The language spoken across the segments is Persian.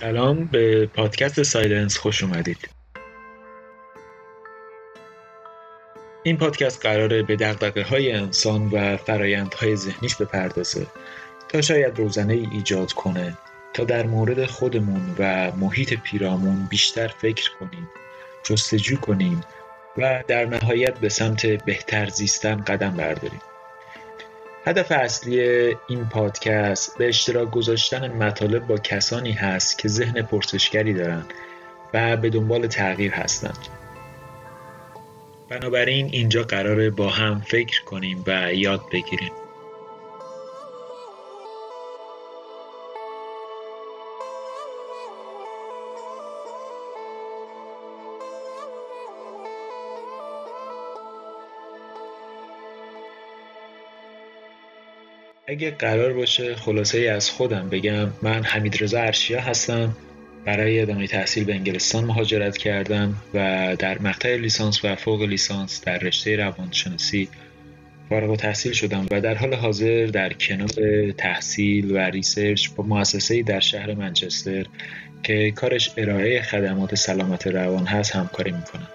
سلام به پادکست Silence خوش اومدید. این پادکست قراره به دغدغه های انسان و فرایندهای ذهنیش بپردازه تا شاید روزنه ای ایجاد کنه تا در مورد خودمون و محیط پیرامون بیشتر فکر کنیم جستجو کنیم و در نهایت به سمت بهتر زیستن قدم برداریم. هدف اصلی این پادکست به اشتراک گذاشتن مطالب با کسانی هست که ذهن پرسشگری دارند و به دنبال تغییر هستند. بنابراین اینجا قراره با هم فکر کنیم و یاد بگیریم. اگه قرار باشه خلاصه ای از خودم بگم من حمید رضا ارشیا هستم. برای ادامه تحصیل به انگلستان مهاجرت کردم و در مقطع لیسانس و فوق لیسانس در رشته روانشناسی فارغ التحصیل شدم و در حال حاضر در کنار تحصیل و research با مؤسسه در شهر منچستر که کارش ارائه خدمات سلامت روان هست همکاری می‌کنم.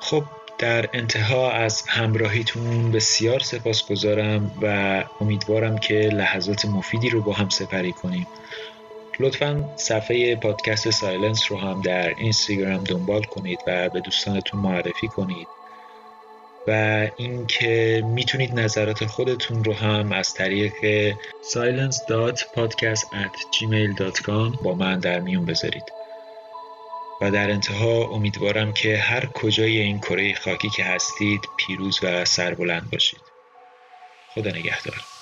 خب در انتها از همراهیتون بسیار سپاسگزارم و امیدوارم که لحظات مفیدی رو با هم سپری کنیم. لطفا صفحه پادکست سایلنس رو هم در اینستاگرام دنبال کنید و به دوستانتون معرفی کنید. و اینکه می‌تونید نظرات خودتون رو هم از طریق silence.podcast@gmail.com با من در میون بذارید. و در انتها امیدوارم که هر کجای این کره خاکی که هستید پیروز و سربلند باشید. خدا نگهدار.